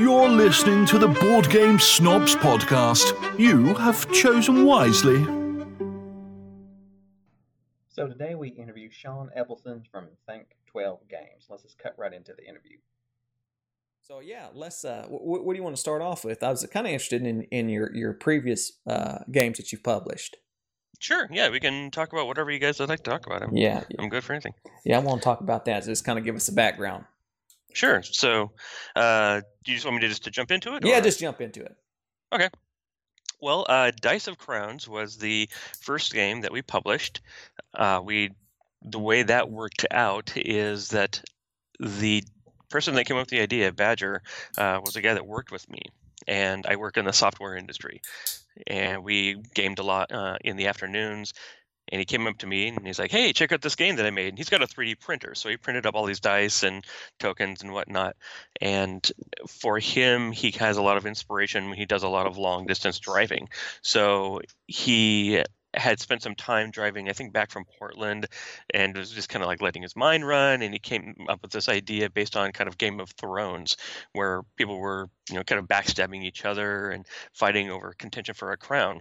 You're listening to the Board Game Snobs podcast. You have chosen wisely. So today we interview Sean Eppleton from Thing 12 Games. Let's just cut right into the interview. So yeah, let's. Uh, what, what do you want to start off with? I was kind of interested in in your your previous uh, games that you've published. Sure. Yeah, we can talk about whatever you guys would like to talk about. I'm, Yeah, I'm good for anything. yeah, I want to talk about that. Just kind of give us a background. Sure. So, uh, do you just want me to just to jump into it? Yeah, or- just jump into it. Okay. Well, uh, Dice of Crowns was the first game that we published. Uh, we the way that worked out is that the person that came up with the idea, Badger, uh, was a guy that worked with me, and I work in the software industry, and we gamed a lot uh, in the afternoons. And he came up to me and he's like, "Hey, check out this game that I made." And he's got a 3D printer, so he printed up all these dice and tokens and whatnot. And for him, he has a lot of inspiration when he does a lot of long distance driving. So he had spent some time driving, I think, back from Portland, and was just kind of like letting his mind run. And he came up with this idea based on kind of Game of Thrones, where people were, you know, kind of backstabbing each other and fighting over contention for a crown.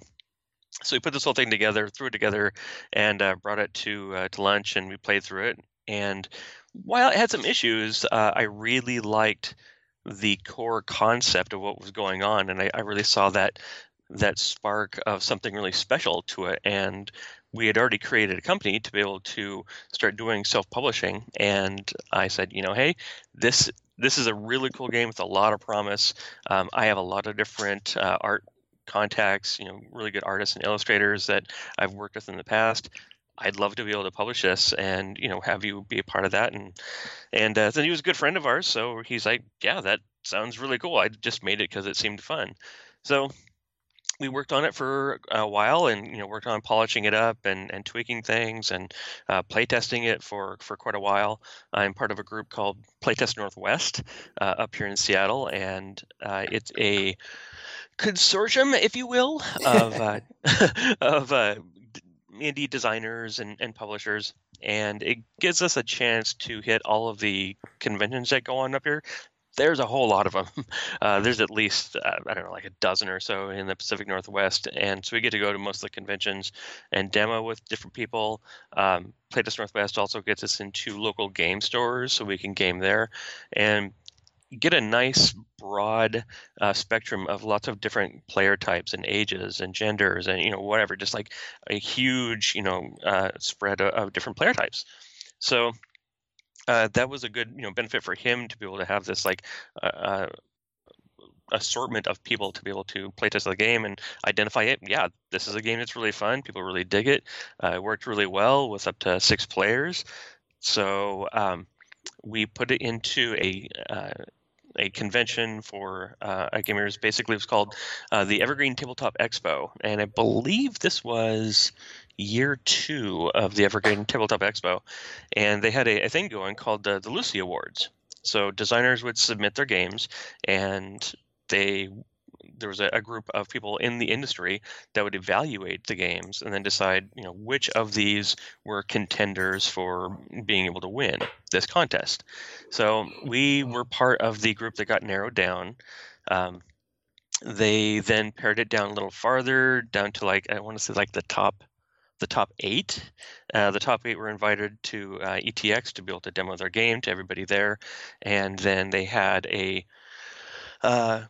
So we put this whole thing together, threw it together, and uh, brought it to uh, to lunch, and we played through it. And while it had some issues, uh, I really liked the core concept of what was going on, and I, I really saw that that spark of something really special to it. And we had already created a company to be able to start doing self-publishing, and I said, you know, hey, this this is a really cool game with a lot of promise. Um, I have a lot of different uh, art contacts, you know, really good artists and illustrators that I've worked with in the past. I'd love to be able to publish this and you know have you be a part of that. And and uh, then he was a good friend of ours so he's like yeah that sounds really cool. I just made it because it seemed fun. So we worked on it for a while and you know worked on polishing it up and, and tweaking things and uh, playtesting it for for quite a while. I'm part of a group called Playtest Northwest uh, up here in Seattle and uh, it's a consortium if you will of uh, of uh, indie designers and, and publishers and it gives us a chance to hit all of the conventions that go on up here. There's a whole lot of them uh, there's at least uh, i don't know like a dozen or so in the pacific northwest and so we get to go to most of the conventions and demo with different people. Um, playtest northwest also gets us into local game stores so we can game there. And get a nice broad uh, spectrum of lots of different player types and ages and genders and you know whatever just like a huge you know uh, spread of, of different player types. So uh, that was a good you know benefit for him to be able to have this like uh, uh, assortment of people to be able to play test the game and identify it. Yeah this is a game that's really fun. People really dig it. Uh, it worked really well with up to six players. So um, we put it into a uh, a convention for uh, gamers. Basically, it was called uh, the Evergreen Tabletop Expo, and I believe this was year two of the Evergreen Tabletop Expo, and they had a, a thing going called the, the Lucy Awards. So designers would submit their games, and they there was a, a group of people in the industry that would evaluate the games and then decide, you know, which of these were contenders for being able to win this contest. So we were part of the group that got narrowed down. Um, they then pared it down a little farther, down to like I want to say like the top, the top eight. Uh, the top eight were invited to uh, ETX to be able to demo their game to everybody there, and then they had a uh,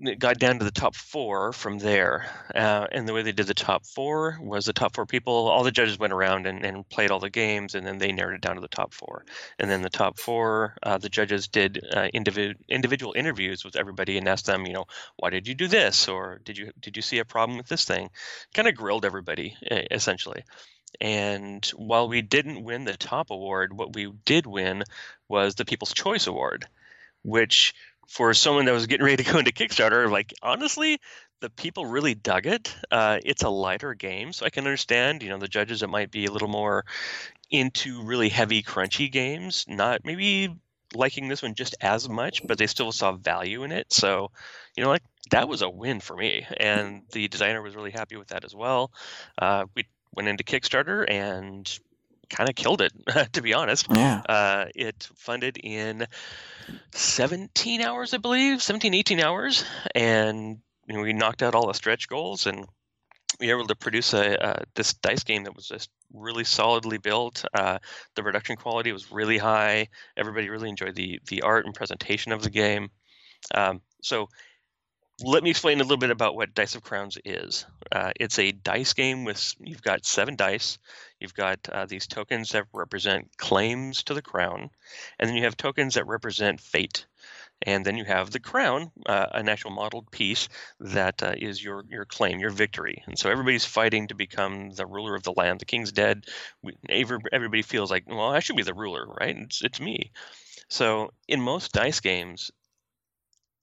it got down to the top four from there. Uh, and the way they did the top four was the top four people, all the judges went around and, and played all the games, and then they narrowed it down to the top four. And then the top four, uh, the judges did uh, individ- individual interviews with everybody and asked them, you know, why did you do this, or did you did you see a problem with this thing? Kind of grilled everybody essentially. And while we didn't win the top award, what we did win was the People's Choice Award, which for someone that was getting ready to go into Kickstarter, like honestly, the people really dug it. Uh, it's a lighter game, so I can understand. You know, the judges that might be a little more into really heavy, crunchy games, not maybe liking this one just as much, but they still saw value in it. So, you know, like that was a win for me, and the designer was really happy with that as well. Uh, we went into Kickstarter and kind of killed it, to be honest. Yeah. Uh, it funded in 17 hours, I believe, 17, 18 hours, and you know, we knocked out all the stretch goals and we were able to produce a uh, this dice game that was just really solidly built. Uh, the production quality was really high. Everybody really enjoyed the the art and presentation of the game. Um, so let me explain a little bit about what Dice of Crowns is. Uh, it's a dice game with you've got seven dice. You've got uh, these tokens that represent claims to the crown, and then you have tokens that represent fate. And then you have the crown, uh, a natural modeled piece that uh, is your your claim, your victory. And so everybody's fighting to become the ruler of the land. The king's dead. We, everybody feels like, well, I should be the ruler, right? It's it's me. So in most dice games,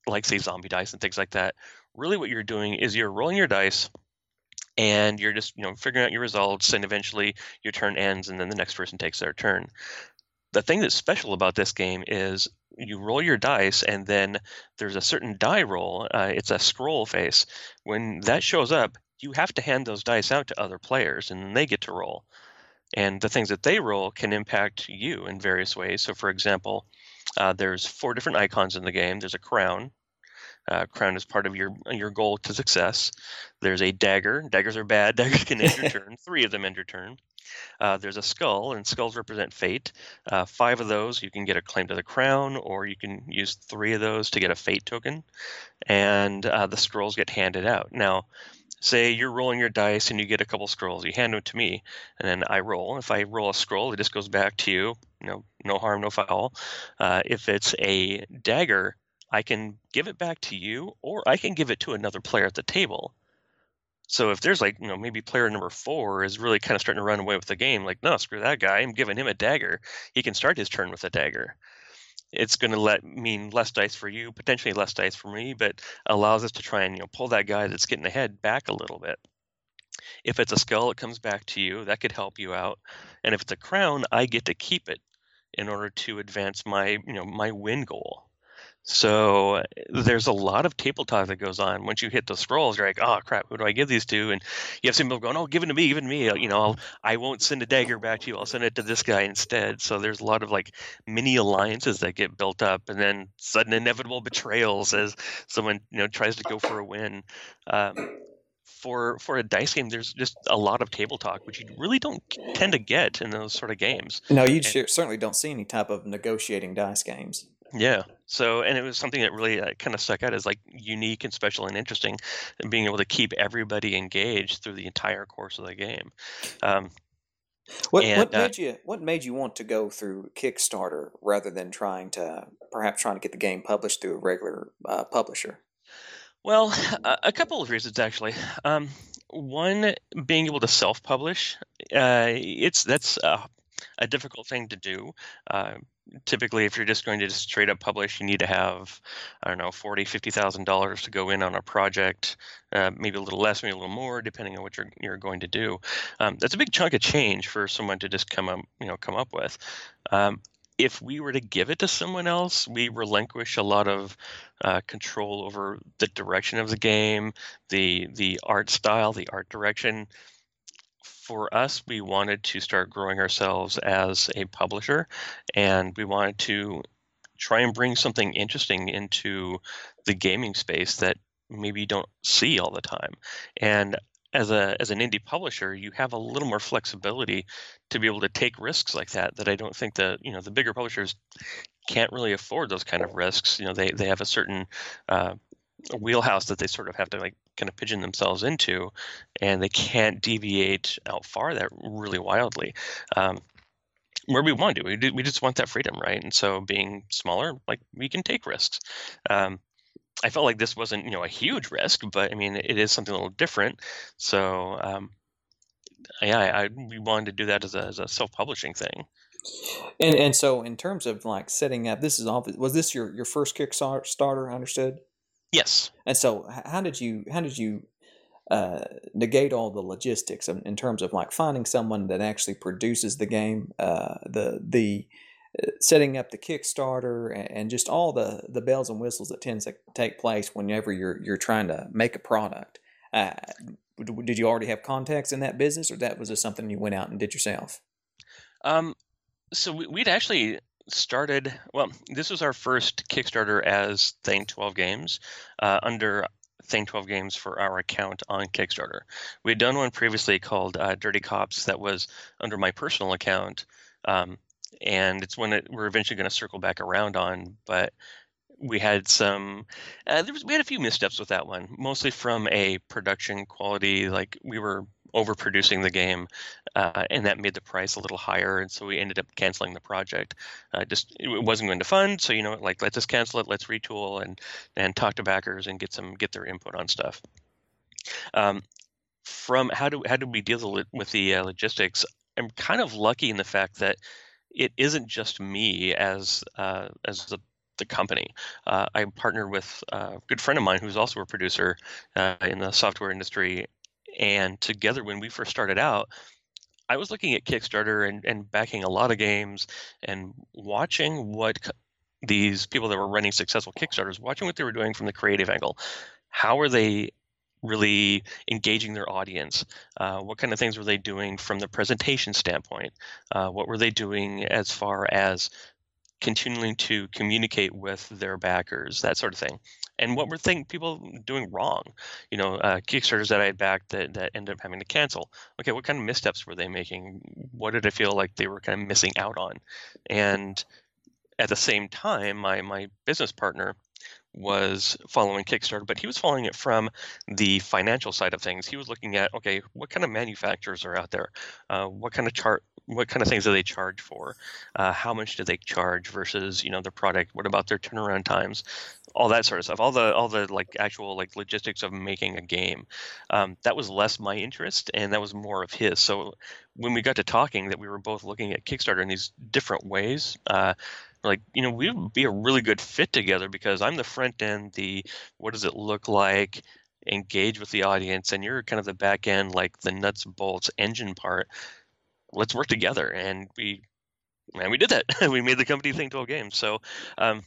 like say zombie dice and things like that, really what you're doing is you're rolling your dice and you're just you know figuring out your results and eventually your turn ends and then the next person takes their turn. The thing that's special about this game is you roll your dice and then there's a certain die roll uh, it's a scroll face. When that shows up you have to hand those dice out to other players and they get to roll. And the things that they roll can impact you in various ways. So for example uh, there's four different icons in the game there's a crown uh, crown is part of your your goal to success. There's a dagger. Daggers are bad. Daggers can end your turn. Three of them end your turn. Uh, there's a skull, and skulls represent fate. Uh, five of those you can get a claim to the crown, or you can use three of those to get a fate token, and uh, the scrolls get handed out. Now, say you're rolling your dice and you get a couple scrolls, you hand them to me, and then I roll. If I roll a scroll, it just goes back to you. Know, no harm, no foul. Uh, if it's a dagger, I can give it back to you, or I can give it to another player at the table. So if there's like, you know, maybe player number four is really kind of starting to run away with the game, like, no, screw that guy. I'm giving him a dagger. He can start his turn with a dagger. It's going to let mean less dice for you, potentially less dice for me, but allows us to try and you know pull that guy that's getting ahead back a little bit. If it's a skull, it comes back to you. That could help you out. And if it's a crown, I get to keep it in order to advance my you know my win goal. So there's a lot of table talk that goes on. Once you hit the scrolls, you're like, oh crap, who do I give these to? And you have some people going, oh, give it to me, give it to me. You know, I'll, I won't send a dagger back to you. I'll send it to this guy instead. So there's a lot of like mini alliances that get built up, and then sudden inevitable betrayals as someone you know tries to go for a win. Um, for for a dice game, there's just a lot of table talk, which you really don't tend to get in those sort of games. No, you and, certainly don't see any type of negotiating dice games. Yeah. So, and it was something that really uh, kind of stuck out as like unique and special and interesting, and being able to keep everybody engaged through the entire course of the game. Um, what, and, what uh made uh, you What made you want to go through Kickstarter rather than trying to perhaps trying to get the game published through a regular uh, publisher? Well, a, a, couple of reasons actually. Um, one, being able to self-publish, uh, it's that's a difficult thing to do. Typically, if you're just going to just straight up publish, you need to have, I don't know, forty, fifty thousand dollars to go in on a project. Uh, maybe a little less, maybe a little more, depending on what you're you're going to do. Um, that's a big chunk of change for someone to just come up, you know, come up with. Um, if we were to give it to someone else, we relinquish a lot of uh, control over the direction of the game, the the art style, the art direction for us, we wanted to start growing ourselves as a publisher, and we wanted to try and bring something interesting into the gaming space that maybe you don't see all the time. And as a as an indie publisher, you have a little more flexibility to be able to take risks like that. That I don't think the you know the bigger publishers can't really afford those kind of risks. You know, they they have a certain uh, wheelhouse that they sort of have to like kind of pigeon themselves into, and they can't deviate out far that really wildly. Um, where we want to, we, do, we just want that freedom, right? And so, being smaller, like we can take risks. Um, I felt like this wasn't, you know, a huge risk, but I mean, it is something a little different. So, um, yeah, I, I, we wanted to do that as a, as a self-publishing thing. And and so, in terms of like setting up, this is obvious. Was this your your first Kickstarter? I understood. Yes. And so, how did you how did you uh, negate all the logistics in, in, terms of like finding someone that actually produces the game, uh, the the uh, setting up the Kickstarter, and, and, just all the the bells and whistles that tends to take place whenever you're you're trying to make a product. Uh, did you already have contacts in that business, or that was just something you went out and did yourself? Um, so we, we'd actually started. Well, this was our first Kickstarter as Thing 12 Games uh, under Thing 12 Games for our account on Kickstarter. We had done one previously called uh, Dirty Cops that was under my personal account. Um, and it's one that we're eventually going to circle back around on. But we had some, uh, there was, we had a few missteps with that one, mostly from a production quality. Like we were overproducing the game, uh, and that made the price a little higher, and so we ended up canceling the project. Uh, just it wasn't going to fund, so you know, like let's just cancel it, let's retool, and and talk to backers and get some get their input on stuff. Um, from how do how do we deal with the uh, logistics? I'm kind of lucky in the fact that it isn't just me as uh, as the the company. Uh, I partnered with a good friend of mine who's also a producer uh, in the software industry, and together, when we first started out, I was looking at Kickstarter and, and backing a lot of games and watching what these people that were running successful Kickstarters, watching what they were doing from the creative angle. How are they really engaging their audience? Uh, what kind of things were they doing from the presentation standpoint? Uh, what were they doing as far as continuing to communicate with their backers, that sort of thing. And what were thing people doing wrong? You know, uh, Kickstarters that I had backed that, that ended up having to cancel. Okay, what kind of missteps were they making? What did I feel like they were kind of missing out on? And at the same time, my my business partner was following Kickstarter, but he was following it from the financial side of things. He was looking at okay, what kind of manufacturers are out there? Uh, what kind of chart? What kind of things do they charge for? Uh, how much do they charge versus you know the product? What about their turnaround times? All that sort of stuff. All the all the like actual like logistics of making a game. Um, that was less my interest, and that was more of his. So when we got to talking, that we were both looking at Kickstarter in these different ways. Uh, like you know we would be a really good fit together because i'm the front end the what does it look like engage with the audience and you're kind of the back end like the nuts bolts engine part let's work together and we man we did that we made the company Thing 12 Games so um,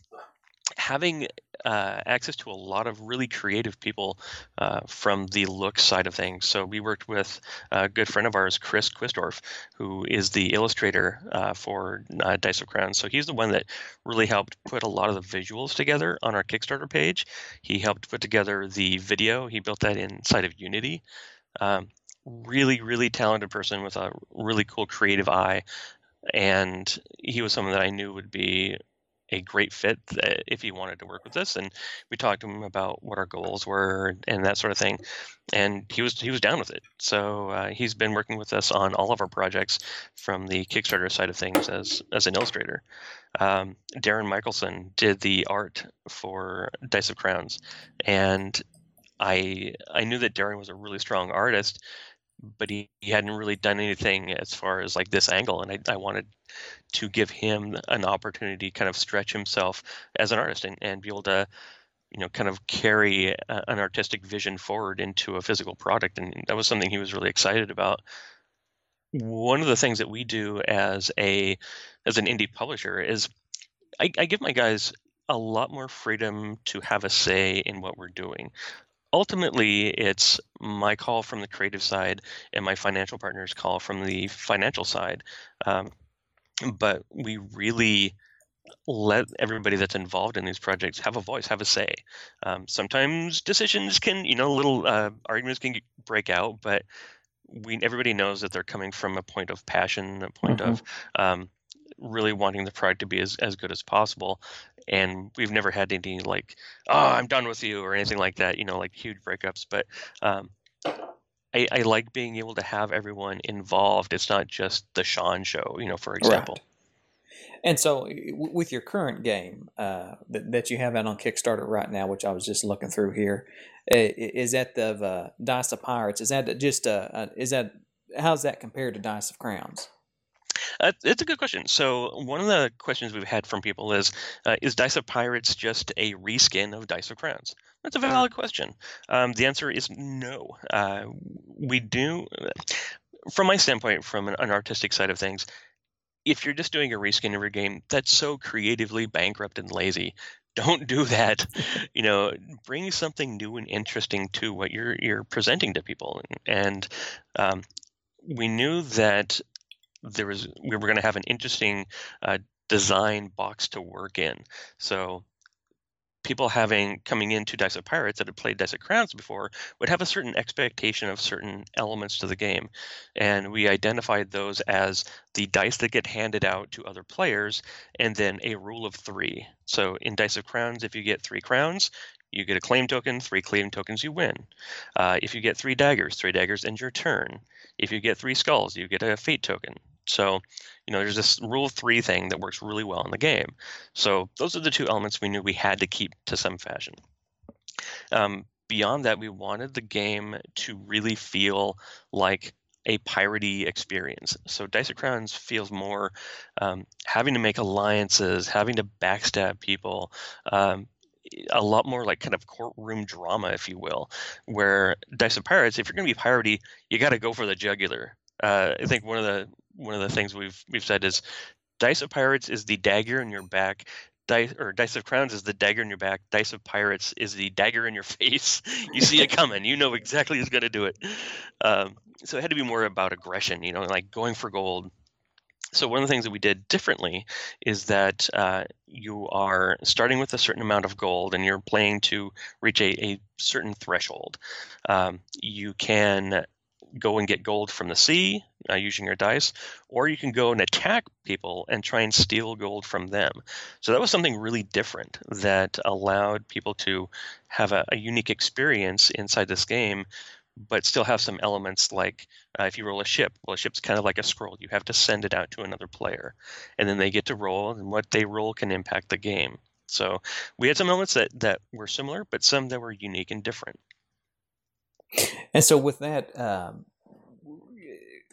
having uh, access to a lot of really creative people uh, from the look side of things. So we worked with a good friend of ours, Chris Quistorf, who is the illustrator uh, for uh, Dice of Crowns. So he's the one that really helped put a lot of the visuals together on our Kickstarter page. He helped put together the video. He built that inside of Unity. Um, really, really talented person with a really cool creative eye and he was someone that I knew would be a great fit if he wanted to work with us. And we talked to him about what our goals were and that sort of thing. And he was he was down with it. So uh, he's been working with us on all of our projects from the Kickstarter side of things as as an illustrator. Um, Darren Michelson did the art for Dice of Crowns, and I I knew that Darren was a really strong artist but he, he hadn't really done anything as far as like this angle and I, I wanted to give him an opportunity kind of stretch himself as an artist and, and be able to you know kind of carry a, an artistic vision forward into a physical product and that was something he was really excited about. One of the things that we do as a as an indie publisher is I, I give my guys a lot more freedom to have a say in what we're doing ultimately it's my call from the creative side and my financial partner's call from the financial side. Um, but we really let everybody that's involved in these projects have a voice have a say. Um, sometimes decisions can you know little uh, arguments can break out but we everybody knows that they're coming from a point of passion a point mm-hmm. of um, really wanting the product to be as, as good as possible and we've never had any like oh i'm done with you or anything like that you know like huge breakups but um, I, I, like being able to have everyone involved it's not just the sean show you know for example right. And so, with your current game uh, that, that you have out on Kickstarter right now, which I was just looking through here, is that the uh, Dice of Pirates? Is that just a, is that how's that compared to Dice of Crowns? Uh, it's a good question. So one of the questions we've had from people is, uh, is Dice of Pirates just a reskin of Dice of Crowns? That's a valid question. Um, the answer is no. Uh, we do, from my standpoint, from an, an, artistic side of things, if you're just doing a reskin of your game, that's so creatively bankrupt and lazy. Don't do that. you know, bring something new and interesting to what you're you're presenting to people. And um, we knew that there was we were going to have an interesting uh, design box to work in. So people having coming into Dice of Pirates that had played Dice of Crowns before would have a certain expectation of certain elements to the game. And we identified those as the dice that get handed out to other players and then a rule of three. So in Dice of Crowns, if you get three crowns, you get a claim token, three claim tokens, you win. Uh, if you get three daggers, three daggers end your turn. If you get three skulls, you get a fate token. So, you know, there's this rule of three thing that works really well in the game. So those are the two elements we knew we had to keep to some fashion. Um, beyond that, we wanted the game to really feel like a piratey experience. So Dice of Crowns feels more um, having to make alliances, having to backstab people, um, a lot more like kind of courtroom drama, if you will, where Dice of Pirates, if you're going to be piratey, you got to go for the jugular. Uh, I think one of the one of the things we've we've said is Dice of Pirates is the dagger in your back. Dice or Dice of Crowns is the dagger in your back. Dice of Pirates is the dagger in your face. you see it coming. You know exactly who's going to do it. Um, so it had to be more about aggression. You know, like going for gold. So one of the things that we did differently is that uh, you are starting with a certain amount of gold, and you're playing to reach a, a certain threshold. Um, you can go and get gold from the sea uh, using your dice, or you can go and attack people and try and steal gold from them. So that was something really different that allowed people to have a, a unique experience inside this game, but still have some elements like uh, if you roll a ship, well, a ship's kind of like a scroll. You have to send it out to another player, and then they get to roll, and what they roll can impact the game. So we had some elements that, that were similar, but some that were unique and different. And so, with that, um,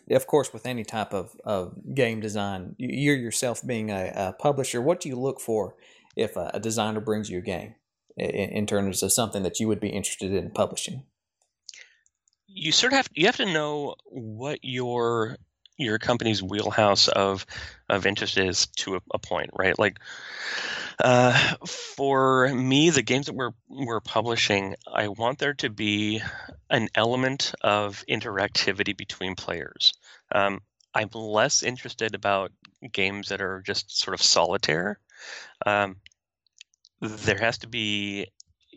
of course, with any type of, of game design, you're yourself being a, a publisher. What do you look for if a, a designer brings you a game in, in, terms of something that you would be interested in publishing? You sort of have you have to know what your your company's wheelhouse of of interest is to a, a point, right? Like uh, for me, the games that we're we're publishing, I want there to be an element of interactivity between players. Um, I'm less interested about games that are just sort of solitaire. Um, there has to be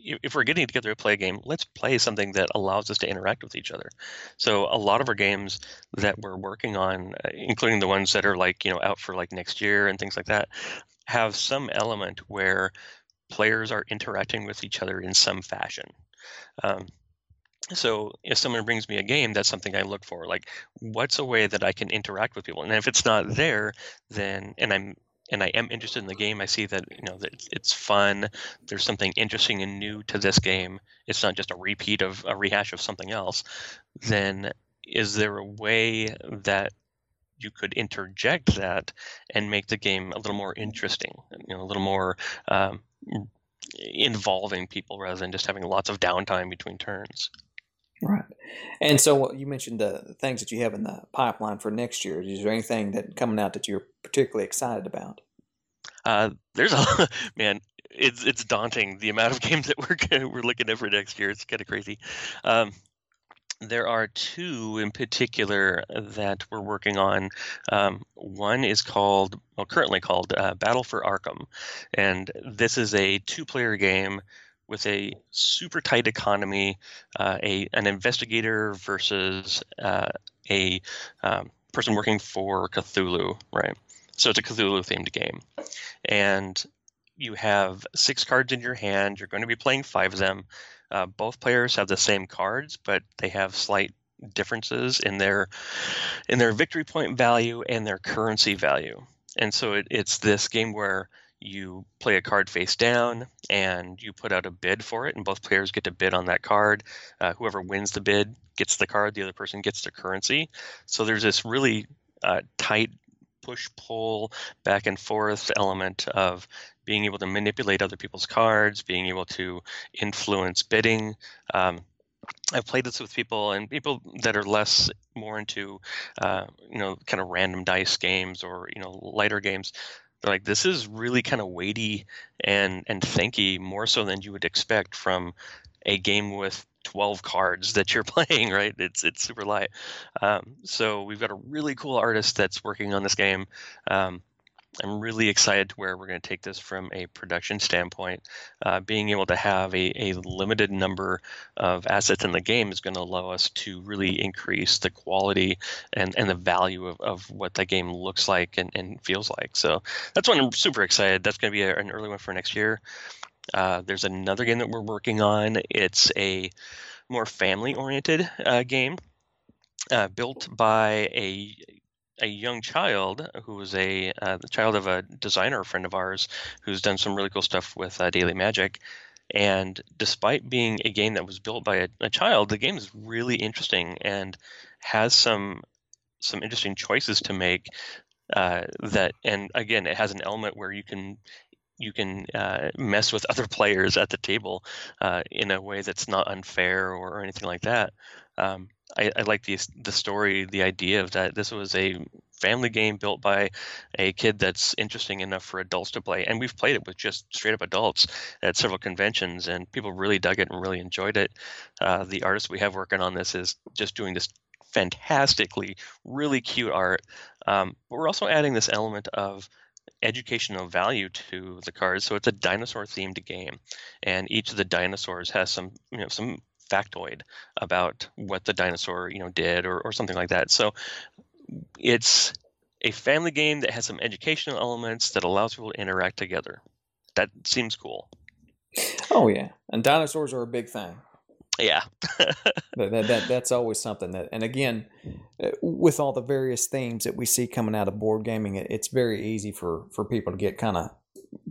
if we're getting together to play a game, let's play something that allows us to interact with each other. So a lot of our games that we're working on, uh, including the ones that are like you know out for like next year and things like that, have some element where players are interacting with each other in some fashion. Um, so if someone brings me a game, that's something I look for. Like, what's a way that I can interact with people? And if it's not there, then and I'm and I am interested in the game, I see that you know that it's fun. There's something interesting and new to this game. It's not just a repeat of a rehash of something else. Then is there a way that you could interject that and make the game a little more interesting, you know, a little more um, involving people rather than just having lots of downtime between turns. Right. And so you mentioned the things that you have in the pipeline for next year. Is there anything that coming out that you're particularly excited about? Uh, there's a man. It's it's daunting the amount of games that we're we're looking at for next year. It's kind of crazy. Um, there are two in particular that we're working on. Um, one is called, well, currently called uh, Battle for Arkham, and this is a two-player game with a super tight economy, uh, a an investigator versus uh, a um, person working for Cthulhu, right? So it's a Cthulhu-themed game, and you have six cards in your hand. You're going to be playing five of them. Uh, both players have the same cards, but they have slight differences in their in their victory point value and their currency value. And so it, it's this game where you play a card face down and you put out a bid for it, and both players get to bid on that card. Uh, whoever wins the bid gets the card, the other person gets the currency. So there's this really uh, tight push pull back and forth element of being able to manipulate other people's cards, being able to influence bidding. Um, I've played this with people and people that are less more into, uh, you know, kind of random dice games or you know lighter games. They're like, this is really kind of weighty and and thinky more so than you would expect from a game with 12 cards that you're playing, right? It's it's super light. Um, so we've got a really cool artist that's working on this game. Um, I'm really excited to where we're going to take this from a production standpoint. Uh, being able to have a, a limited number of assets in the game is going to allow us to really increase the quality and, and the value of, of what that game looks like and, and feels like. So that's why I'm super excited. That's going to be a, an early one for next year. Uh, there's another game that we're working on. It's a more family oriented uh, game uh, built by a a young child who was a uh, the child of a designer friend of ours who's done some really cool stuff with uh, Daily Magic. And despite being a game that was built by a, a, child, the game is really interesting and has some some interesting choices to make. Uh, that and again, it has an element where you can you can uh, mess with other players at the table uh, in a way that's not unfair or, or anything like that. Um, I, I, like the the story, the idea of that this was a family game built by a kid that's interesting enough for adults to play, and we've played it with just straight up adults at several conventions, and people really dug it and really enjoyed it. Uh, the artist we have working on this is just doing this fantastically, really cute art, um, but we're also adding this element of educational value to the cards. So it's a dinosaur themed game, and each of the dinosaurs has some you know some factoid about what the dinosaur you know did or, or something like that. So it's a family game that has some educational elements that allows people to interact together. That seems cool. Oh yeah, and dinosaurs are a big thing. Yeah, that, that, that, that's always something that, and again, uh, with all the various themes that we see coming out of board gaming, it, it's very easy for for people to get kind of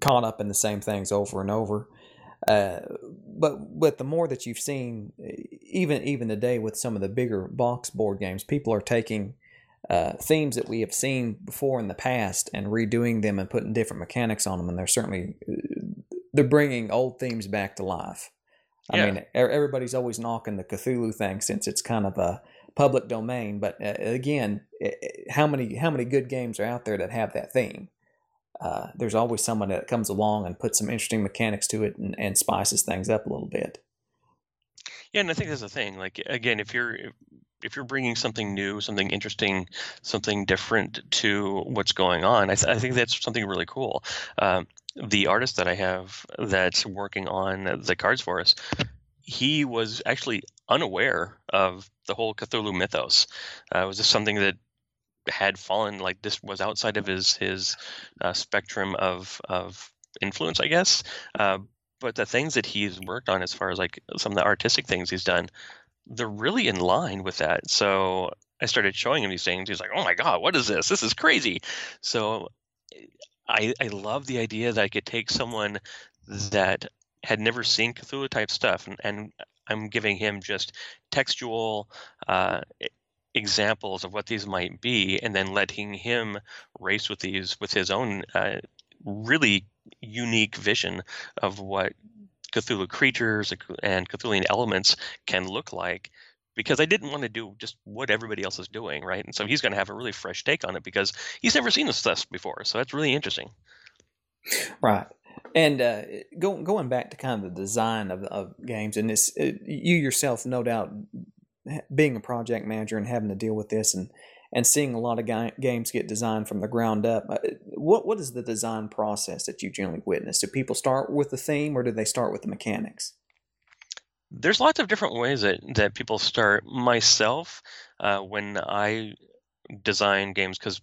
caught up in the same things over and over. Uh, but but the more that you've seen, even even today with some of the bigger box board games, people are taking uh, themes that we have seen before in the past and redoing them and putting different mechanics on them, and they're certainly they're bringing old themes back to life. I yeah. mean, everybody's always knocking the Cthulhu thing since it's kind of a public domain. But uh, again, how many how many good games are out there that have that theme? uh, there's always someone that comes along and puts some interesting mechanics to it and, and spices things up a little bit. Yeah, and I think that's the thing. Like again, if you're if you're bringing something new, something interesting, something different to what's going on, I, th- I think that's something really cool. Um, the artist that I have that's working on the cards for us, he was actually unaware of the whole Cthulhu mythos. Uh, was just something that had fallen like this was outside of his his uh, spectrum of of influence, I guess. Uh, but the things that he's worked on, as far as like some of the artistic things he's done, they're really in line with that. So I started showing him these things. He's like, "Oh my god, what is this? This is crazy!" So I I love the idea that I could take someone that had never seen Cthulhu type stuff and, and I'm giving him just textual uh, examples of what these might be and then letting him race with these with his own uh, really unique vision of what Cthulhu creatures and Cthulhian elements can look like because I didn't want to do just what everybody else is doing, right? And so he's going to have a really fresh take on it because he's never seen this stuff before. So that's really interesting. Right. And uh, go, going back to kind of the design of, of games, and this, uh, you yourself, no doubt, being a project manager and having to deal with this and and seeing a lot of ga- games get designed from the ground up. Uh, what what is the design process that you generally witness? Do people start with the theme or do they start with the mechanics? There's lots of different ways that, that people start. Myself, uh, when I design games, because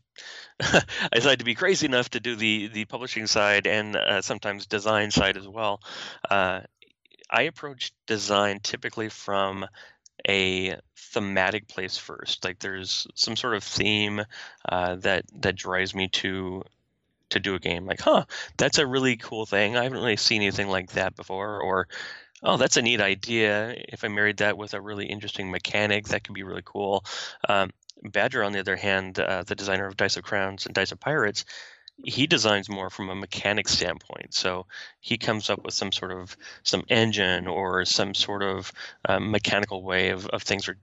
I decided to be crazy enough to do the the publishing side and uh, sometimes design side as well. Uh, I approach design typically from a thematic place first. Like there's some sort of theme uh, that that drives me to to do a game. Like, huh, that's a really cool thing. I haven't really seen anything like that before. Or, oh, that's a neat idea. If I married that with a really interesting mechanic, that could be really cool. Um, Badger, on the other hand, uh, the designer of Dice of Crowns and Dice of Pirates, he designs more from a mechanic standpoint. So he comes up with some sort of some engine or some sort of uh, mechanical way of, of things are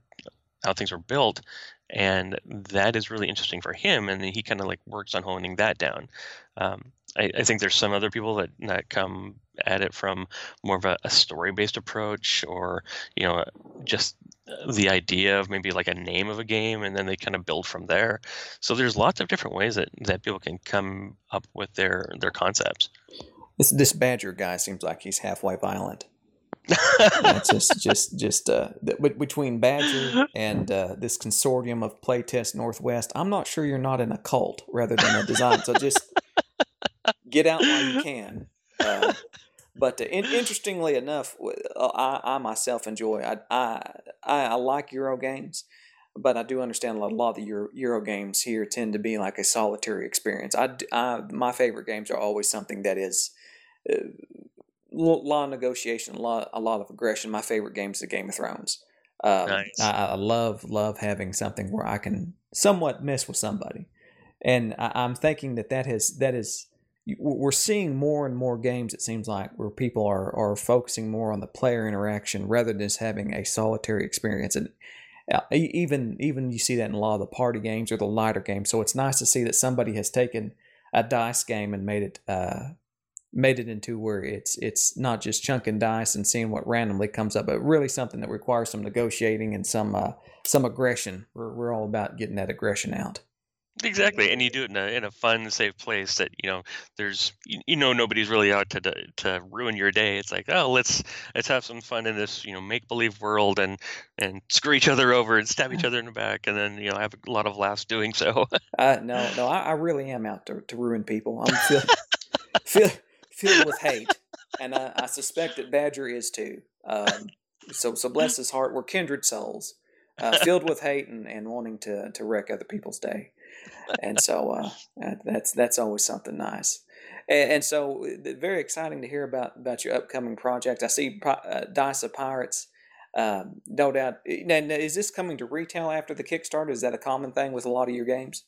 how things are built, and that is really interesting for him. And he kind of like works on honing that down. Um, I, I, think there's some other people that that come at it from more of a, a story-based approach, or you know, just the idea of maybe like a name of a game, and then they kind of build from there. So there's lots of different ways that, that people can come up with their their concepts. This this Badger guy seems like he's halfway violent. it's just just just uh, between Badger and uh, this consortium of Playtest Northwest, I'm not sure you're not in a cult rather than a design. so just get out while you can. Uh, but uh, in, interestingly enough, uh, I, I myself enjoy. I, I I like Euro games, but I do understand a lot, a lot of the Euro, Euro games here tend to be like a solitary experience. I, I my favorite games are always something that is uh, a lot of negotiation, a lot a lot of aggression. My favorite game is the Game of Thrones. Um, nice. I, I, love love having something where I can somewhat mess with somebody, and I, am thinking that that has that is we're seeing more and more games it seems like where people are are focusing more on the player interaction rather than just having a solitary experience. And uh, even even you see that in a lot of the party games or the lighter games. So it's nice to see that somebody has taken a dice game and made it uh, made it into where it's it's not just chunking dice and seeing what randomly comes up but really something that requires some negotiating and some uh, some aggression. We're, we're all about getting that aggression out Exactly, and you do it in a in a fun, safe place that you know there's you, you know nobody's really out to to ruin your day. It's like oh let's let's have some fun in this you know make believe world and and screw each other over and stab each other in the back and then you know have a lot of laughs doing so. uh, no, no, I, I, really am out to, to ruin people. I'm feel, feel, filled with hate, and I, I, suspect that Badger is too. Um, so so bless his heart, we're kindred souls, uh, filled with hate and, and wanting to to wreck other people's day and so uh, that's that's always something nice. And, and, so, uh, very exciting to hear about about your upcoming project. I see uh, Dice of Pirates. Um, no doubt. Now, is this coming to retail after the Kickstarter? Is that a common thing with a lot of your games?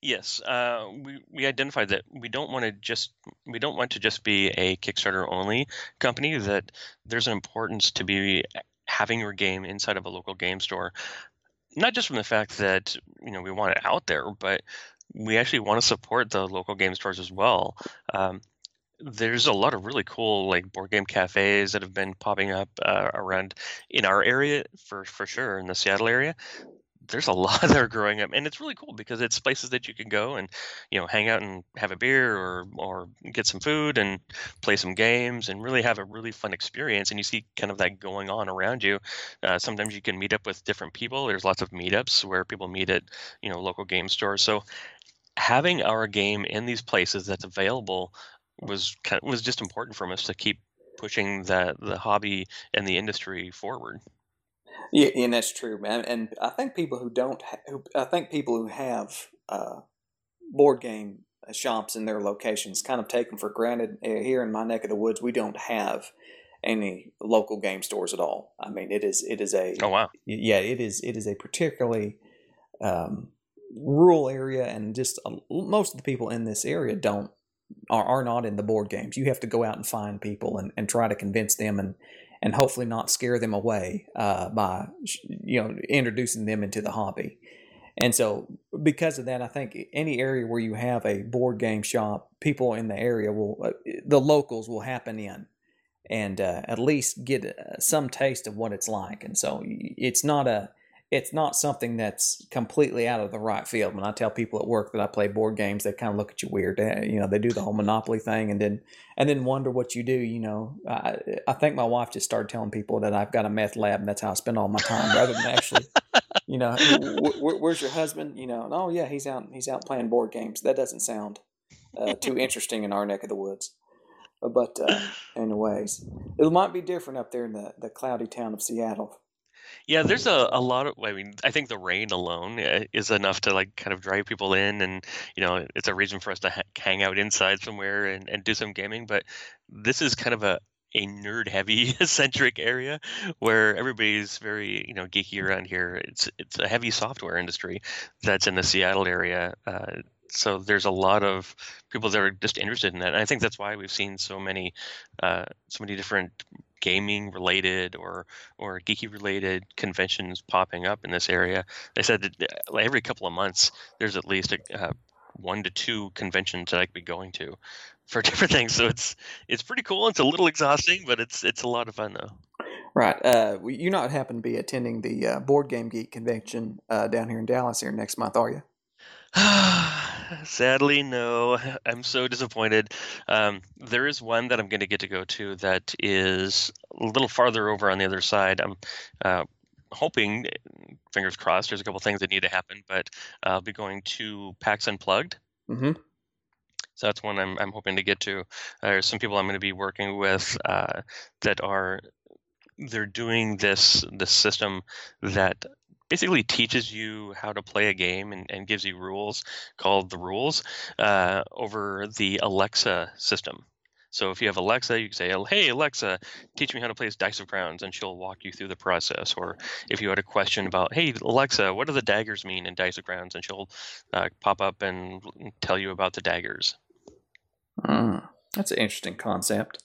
Yes, uh, we we identified that we don't want to just we don't want to just be a Kickstarter only company. That there's an importance to be having your game inside of a local game store not just from the fact that you know we want it out there, but we actually want to support the local game stores as well. Um, there's a lot of really cool like board game cafes that have been popping up uh, around in our area for for sure in the Seattle area there's a lot that are growing up and it's really cool because it's places that you can go and you know hang out and have a beer or or get some food and play some games and really have a really fun experience and you see kind of that going on around you. Uh, sometimes you can meet up with different people. There's lots of meetups where people meet at you know local game stores. So having our game in these places that's available was kind of, was just important for us to keep pushing the the hobby and the industry forward yeah, and that's true, man. And I think people who don't, ha- who, I think people who have uh, board game shops in their locations kind of take them for granted. Uh, here in my neck of the woods, we don't have any local game stores at all. I mean, it is it is a oh wow yeah it is it is a particularly um, rural area, and just uh, most of the people in this area don't are, are not in the board games. You have to go out and find people and, and try to convince them and and hopefully not scare them away uh, by you know introducing them into the hobby. And so, because of that, I think any area where you have a board game shop, people in the area will, uh, the locals will happen in and uh, at least get uh, some taste of what it's like. And so, it's not a it's not something that's completely out of the right field. When I tell people at work that I play board games, they kind of look at you weird. You know, they do the whole Monopoly thing, and then and then wonder what you do. You know, I, I think my wife just started telling people that I've got a meth lab, and that's how I spend all my time, rather than actually, you know, where's your husband? You know, oh yeah, he's out he's out playing board games. That doesn't sound uh, too interesting in our neck of the woods. But uh, anyways, it might be different up there in the, the cloudy town of Seattle. Yeah, there's a, a lot of. I mean, I think the rain alone eh, is enough to like kind of drive people in, and you know, it's a reason for us to ha- hang out inside somewhere and, and do some gaming. But this is kind of a a nerd heavy centric area where everybody's very you know geeky around here. It's it's a heavy software industry that's in the Seattle area. Uh, so there's a lot of people that are just interested in that. And I think that's why we've seen so many, uh, so many different gaming related or or geeky related conventions popping up in this area. They said that uh, every couple of months there's at least a, uh, one to two conventions that I could be going to. for different things. So it's it's pretty cool. It's a little exhausting, but it's it's a lot of fun though. Right. Uh, you not happen to be attending the uh, Board Game Geek convention uh, down here in Dallas here next month, are you? Sadly, no. I'm so disappointed. Um, there is one that I'm going to get to go to that is a little farther over on the other side. I'm uh, hoping, fingers crossed, there's a couple things that need to happen, but I'll be going to PAX Unplugged. Mm-hmm. So that's one I'm, I'm hoping to get to. There's some people I'm going to be working with uh, that are they're doing this this system that basically teaches you how to play a game and, and gives you rules called the rules uh, over the Alexa system. So if you have Alexa, you can say, "Hey Alexa, teach me how to play Dice of Crowns," and she'll walk you through the process. Or if you had a question about, "Hey Alexa, what do the daggers mean in Dice of Crowns?" and she'll uh, pop up and tell you about the daggers. Mm, that's an interesting concept.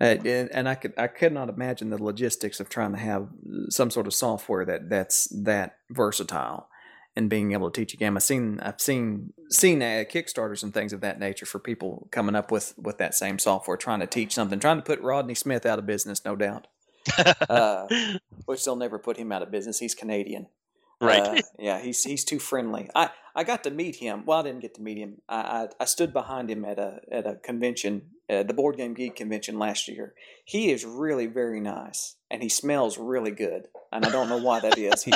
Uh, and, and I could I could not imagine the logistics of trying to have some sort of software that that's that versatile and being able to teach a game. I've seen I've seen seen uh, Kickstarters and things of that nature for people coming up with with that same software, trying to teach something, trying to put Rodney Smith out of business, no doubt. uh, which they'll never put him out of business. He's Canadian. Right. Uh, yeah, he's he's too friendly. I, I got to meet him. Well, I didn't get to meet him. I I, I stood behind him at a at a convention, uh, the Board Game Geek convention last year. He is really very nice, and he smells really good. And I don't know why that is. He,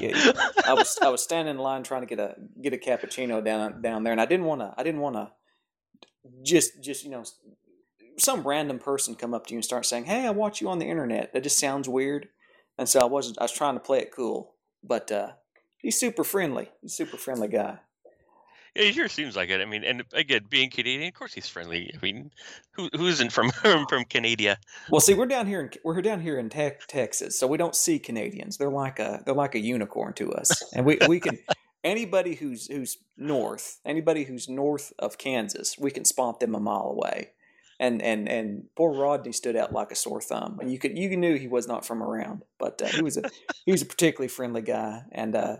I was I was standing in line trying to get a get a cappuccino down down there, and I didn't want to I didn't want to just just you know some random person come up to you and start saying, "Hey, I watch you on the internet." That just sounds weird, and so I wasn't. I was trying to play it cool, but. uh he's super friendly. He's a super friendly guy. Yeah, he sure seems like it. I mean, and again, being Canadian, of course he's friendly. I mean, who who isn't from from Canada? Well, see, we're down here in we're down here in te- Texas, so we don't see Canadians. They're like a they're like a unicorn to us, and we we can anybody who's who's north, anybody who's north of Kansas, we can spot them a mile away. And and and poor Rodney stood out like a sore thumb, and you could you knew he was not from around, but uh, he was a he was a particularly friendly guy, and uh,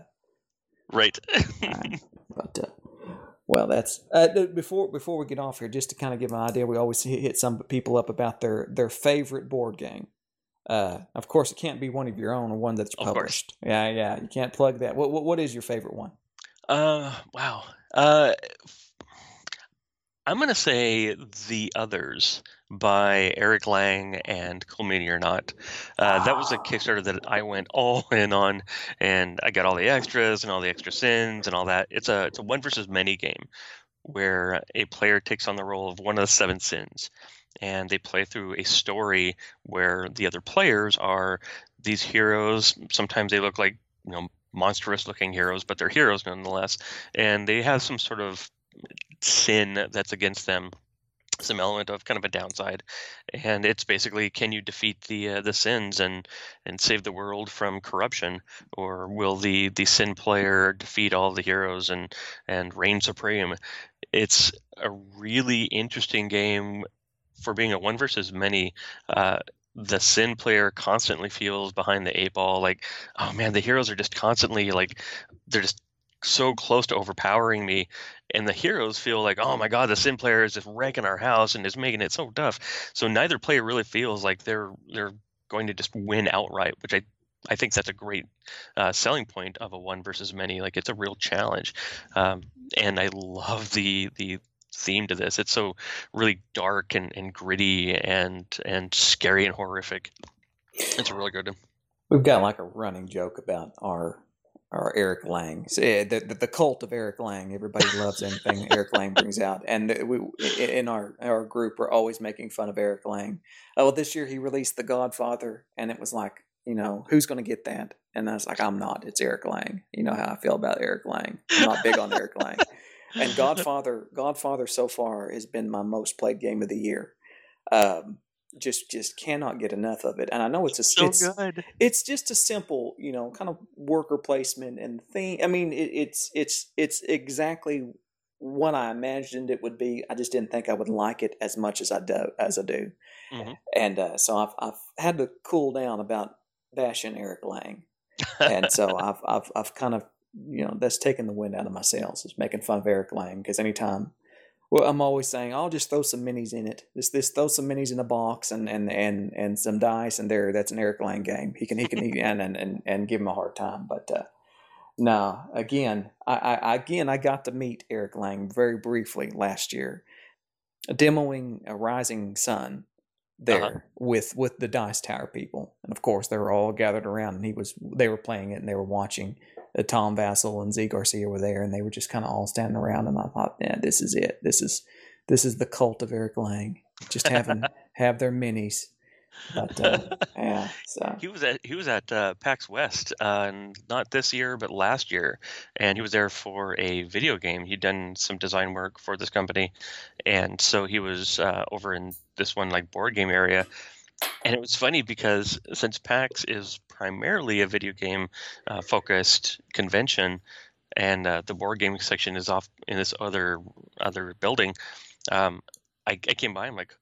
Right. but uh, well, that's uh, before before we get off here, just to kind of give an idea. We always hit some people up about their their favorite board game. Uh, of course, it can't be one of your own or one that's published. Yeah, yeah, you can't plug that. What what, what is your favorite one? Uh, wow. Uh, I'm gonna say the others by Eric Lang and Cool or Not. Uh, that was a Kickstarter that I went all in on, and I got all the extras and all the extra sins and all that. It's a it's a one versus many game where a player takes on the role of one of the seven sins, and they play through a story where the other players are these heroes. Sometimes they look like you know monstrous looking heroes, but they're heroes nonetheless, and they have some sort of sin that's against them some element of kind of a downside. And it's basically can you defeat the uh, the sins and and save the world from corruption? Or will the the sin player defeat all the heroes and and reign supreme? It's a really interesting game for being a one versus many. Uh, the sin player constantly feels behind the eight ball like oh man the heroes are just constantly like they're just so close to overpowering me and the heroes feel like oh my god the sin player is just wrecking our house and is making it so tough so neither player really feels like they're they're going to just win outright which i I think that's a great uh, selling point of a one versus many. Like it's a real challenge, um, and I love the the theme to this. It's so really dark and, and gritty and and scary and horrific. It's really good. We've got like a running joke about our or Eric Lang. So, yeah, the, the, the cult of Eric Lang. Everybody loves anything Eric Lang brings out, and we in our our group we're always making fun of Eric Lang. Oh, well, this year he released The Godfather, and it was like, you know, who's going to get that? And I was like, I'm not. It's Eric Lang. You know how I feel about Eric Lang. I'm not big on Eric Lang. And Godfather, Godfather so far has been my most played game of the year. Um, just just cannot get enough of it. And I know it's a So it's, good. it's just a simple, you know, kind of worker placement and thing. I mean, it, it's it's it's exactly what I imagined it would be. I just didn't think I would like it as much as I do. As I do, Mhm. and uh, so I've I've had to cool down about bashing Eric Lang, and so I've I've I've kind of you know that's taken the wind out of my sails. Is making fun of Eric Lang because anytime Well, I'm always saying I'll just throw some minis in it. Just this throw some minis in a box and and and and some dice, and there that's an Eric Lang game. He can he can he, and, and and and give him a hard time. But uh, no, again, I, I again I got to meet Eric Lang very briefly last year, demoing a Rising Sun there uh-huh. with with the Dice Tower people, and of course they were all gathered around, and he was they were playing it and they were watching Tom Vasel and Zee Garcia were there, and they were just kind of all standing around. And I thought, yeah, this is it. This is this is the cult of Eric Lang. Just having have their minis. But uh, yeah, so he was at he was at uh, PAX West, uh, not this year but last year, and he was there for a video game. He'd done some design work for this company, and so he was uh, over in this one like board game area and it was funny because since PAX is primarily a video game uh, focused convention, and uh, the board gaming section is off in this other other building, um, I, I came by. I'm like,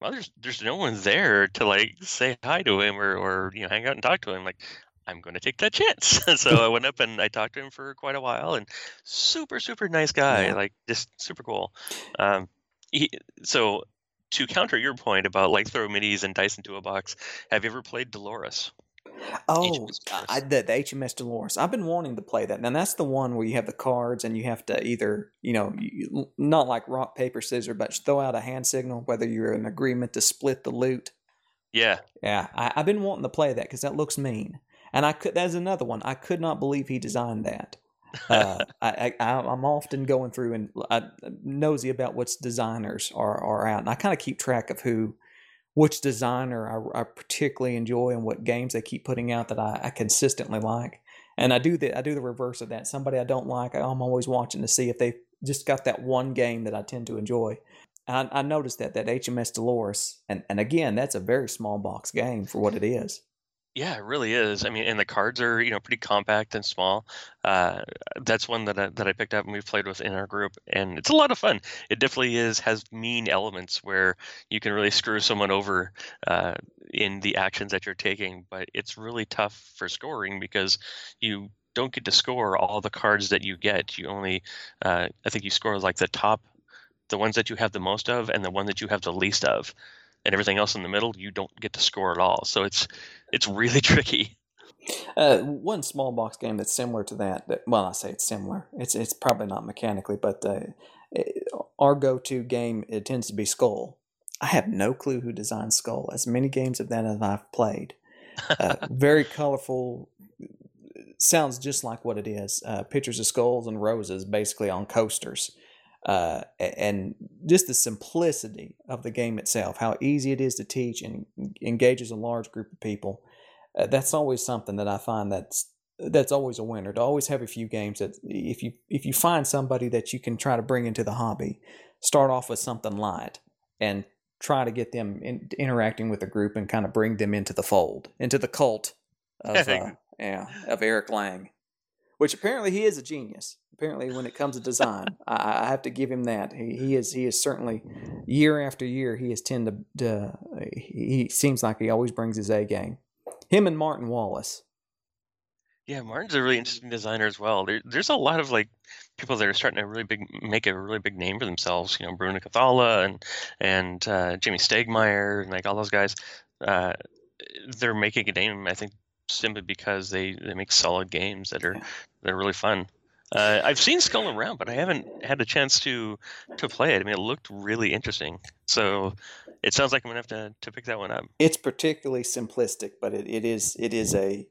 well, there's there's no one there to like say hi to him or or you know hang out and talk to him. Like, I'm going to take that chance. so I went up and I talked to him for quite a while, and super super nice guy, yeah. like just super cool. Um, he, so to counter your point about like throw minis and dice into a box, have you ever played Dolores? Oh, I, the, the HMS Dolores. I've been wanting to play that. And that's the one where you have the cards and you have to either, you know, you, not like rock, paper, scissors, but throw out a hand signal, whether you're in agreement to split the loot. Yeah. Yeah. I, have been wanting to play that because that looks mean. And I could, that's another one. I could not believe he designed that uh, I, am often going through and I, nosy about which designers are, are out, and I kind of keep track of who, which designer I, I, particularly enjoy and what games they keep putting out that I, I consistently like. And I do the I do the reverse of that. Somebody I don't like, I'm always watching to see if they just got that one game that I tend to enjoy. I, I noticed that that HMS Dolores, and and again, that's a very small box game for what it is. Yeah, it really is. I mean, and the cards are you know pretty compact and small. Uh, that's one that I, that I picked up and we've played with in our group, and it's a lot of fun. It definitely is has mean elements where you can really screw someone over uh, in the actions that you're taking, but it's really tough for scoring because you don't get to score all the cards that you get. You only, uh, I think you score like the top, the ones that you have the most of, and the one that you have the least of and everything else in the middle you don't get to score at all. So it's it's really tricky. Uh, one small box game that's similar to that, that, well, I say it's similar. It's it's probably not mechanically, but uh, our go-to game it tends to be Skull. I have no clue who designed Skull. As many games of that as I've played, uh, very colorful. Sounds just like what it is. Uh, pictures of skulls and roses, basically on coasters uh, and just the simplicity of the game itself, how easy it is to teach and engages a large group of people. Uh, that's always something that I find that's that's always a winner. To always have a few games that if you if you find somebody that you can try to bring into the hobby, start off with something light and try to get them in, interacting with the group and kind of bring them into the fold, into the cult of uh, yeah of Eric Lang, which apparently he is a genius apparently when it comes to design I, I, have to give him that. He, he is he is certainly year after year he has tended to, to he seems like he always brings his a game. Him and martin wallace. Yeah martin's a really interesting designer as well. There, there's a lot of like people that are starting to really big make a really big name for themselves you know bruno cathala and and uh, jamey stegmaier and like all those guys. Uh, they're making a name i think simply because they, they make solid games that are that are really fun uh, I've seen Skull around, but I haven't had a chance to to play it. I mean, it looked really interesting. So it sounds like I'm gonna have to, to pick that one up. It's particularly simplistic, but it, it is it is a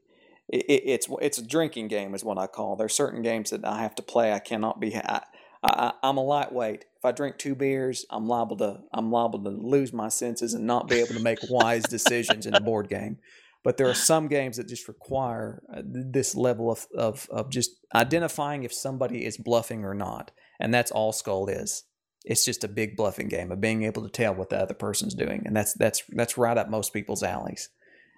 it, it's it's a drinking game is what I call. There are certain games that I have to play. I cannot be. I, I, I'm a lightweight. If I drink two beers, I'm liable to I'm liable to lose my senses and not be able to make wise decisions in a board game. But there are some games that just require uh, this level of, of, of just identifying if somebody is bluffing or not. And that's all Skull is. It's just a big bluffing game of being able to tell what the other person's doing. And that's that's that's right up most people's alleys.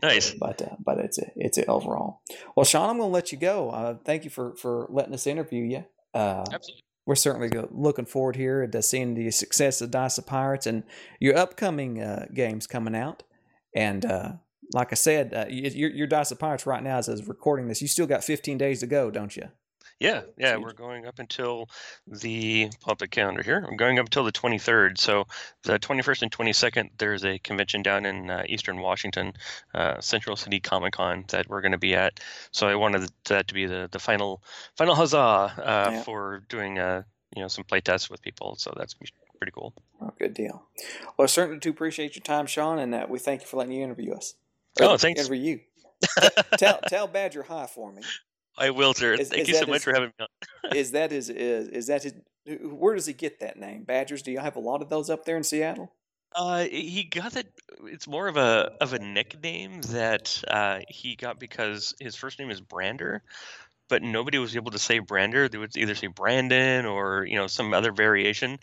Nice. But uh, but it's a, it's a overall. Well, Sean, I'm going to let you go. Uh, thank you for for letting us interview you. Uh, Absolutely. We're certainly looking forward here to seeing the success of Dice of Pirates and your upcoming uh, games coming out. And uh, like I said, uh, your, your Dice of Pirates right now, as I was recording this, you still got 15 days to go, don't you? Yeah, yeah, we're going up until the up the calendar here. I'm going up until the 23rd. So the 21st and 22nd, there's a convention down in uh, Eastern Washington, uh, Central City Comic Con that we're going to be at. So I wanted that to be the, the final final huzzah uh, Yeah. for doing uh, you know some play tests with people. So that's pretty cool. Oh, good deal. Well, I certainly do appreciate your time, Sean, and uh, we thank you for letting you interview us. Oh, thanks. for you. tell tell Badger hi for me. I will, sir. Is- Thank is you so much his- for having me on. Is that his is is that his? Where does he get that name? Badgers? Do you have a lot of those up there in Seattle? Uh, he got it. It's more of a of a nickname that uh, he got because his first name is Brander, but nobody was able to say Brander. They would either say Brandon or you know some other variation,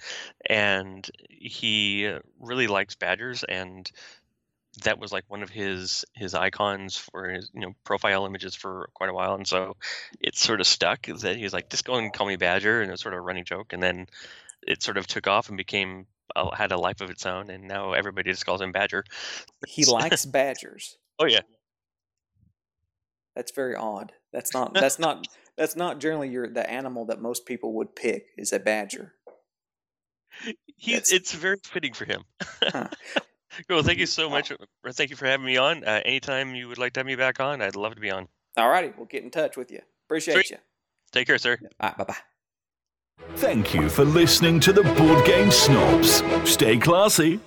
and he really likes Badgers, and that was like one of his his icons for his you know profile images for quite a while, and so it sort of stuck that he was like just go and call me Badger, and it was sort of a running joke, and then it sort of took off and became uh, had a life of its own, and now everybody just calls him Badger. He likes badgers. Oh yeah, That's very odd. That's not. That's not. That's not generally your the animal that most people would pick is a badger. he's That's- it's very fitting for him. Huh. Well, thank you so much. or Thank you for having me on. Uh, anytime you would like to have me back on, I'd love to be on. All righty, we'll get in touch with you. Appreciate Sweet. you. Take care, sir. All right, bye bye. Thank you for listening to the Board Game Snobs. Stay classy.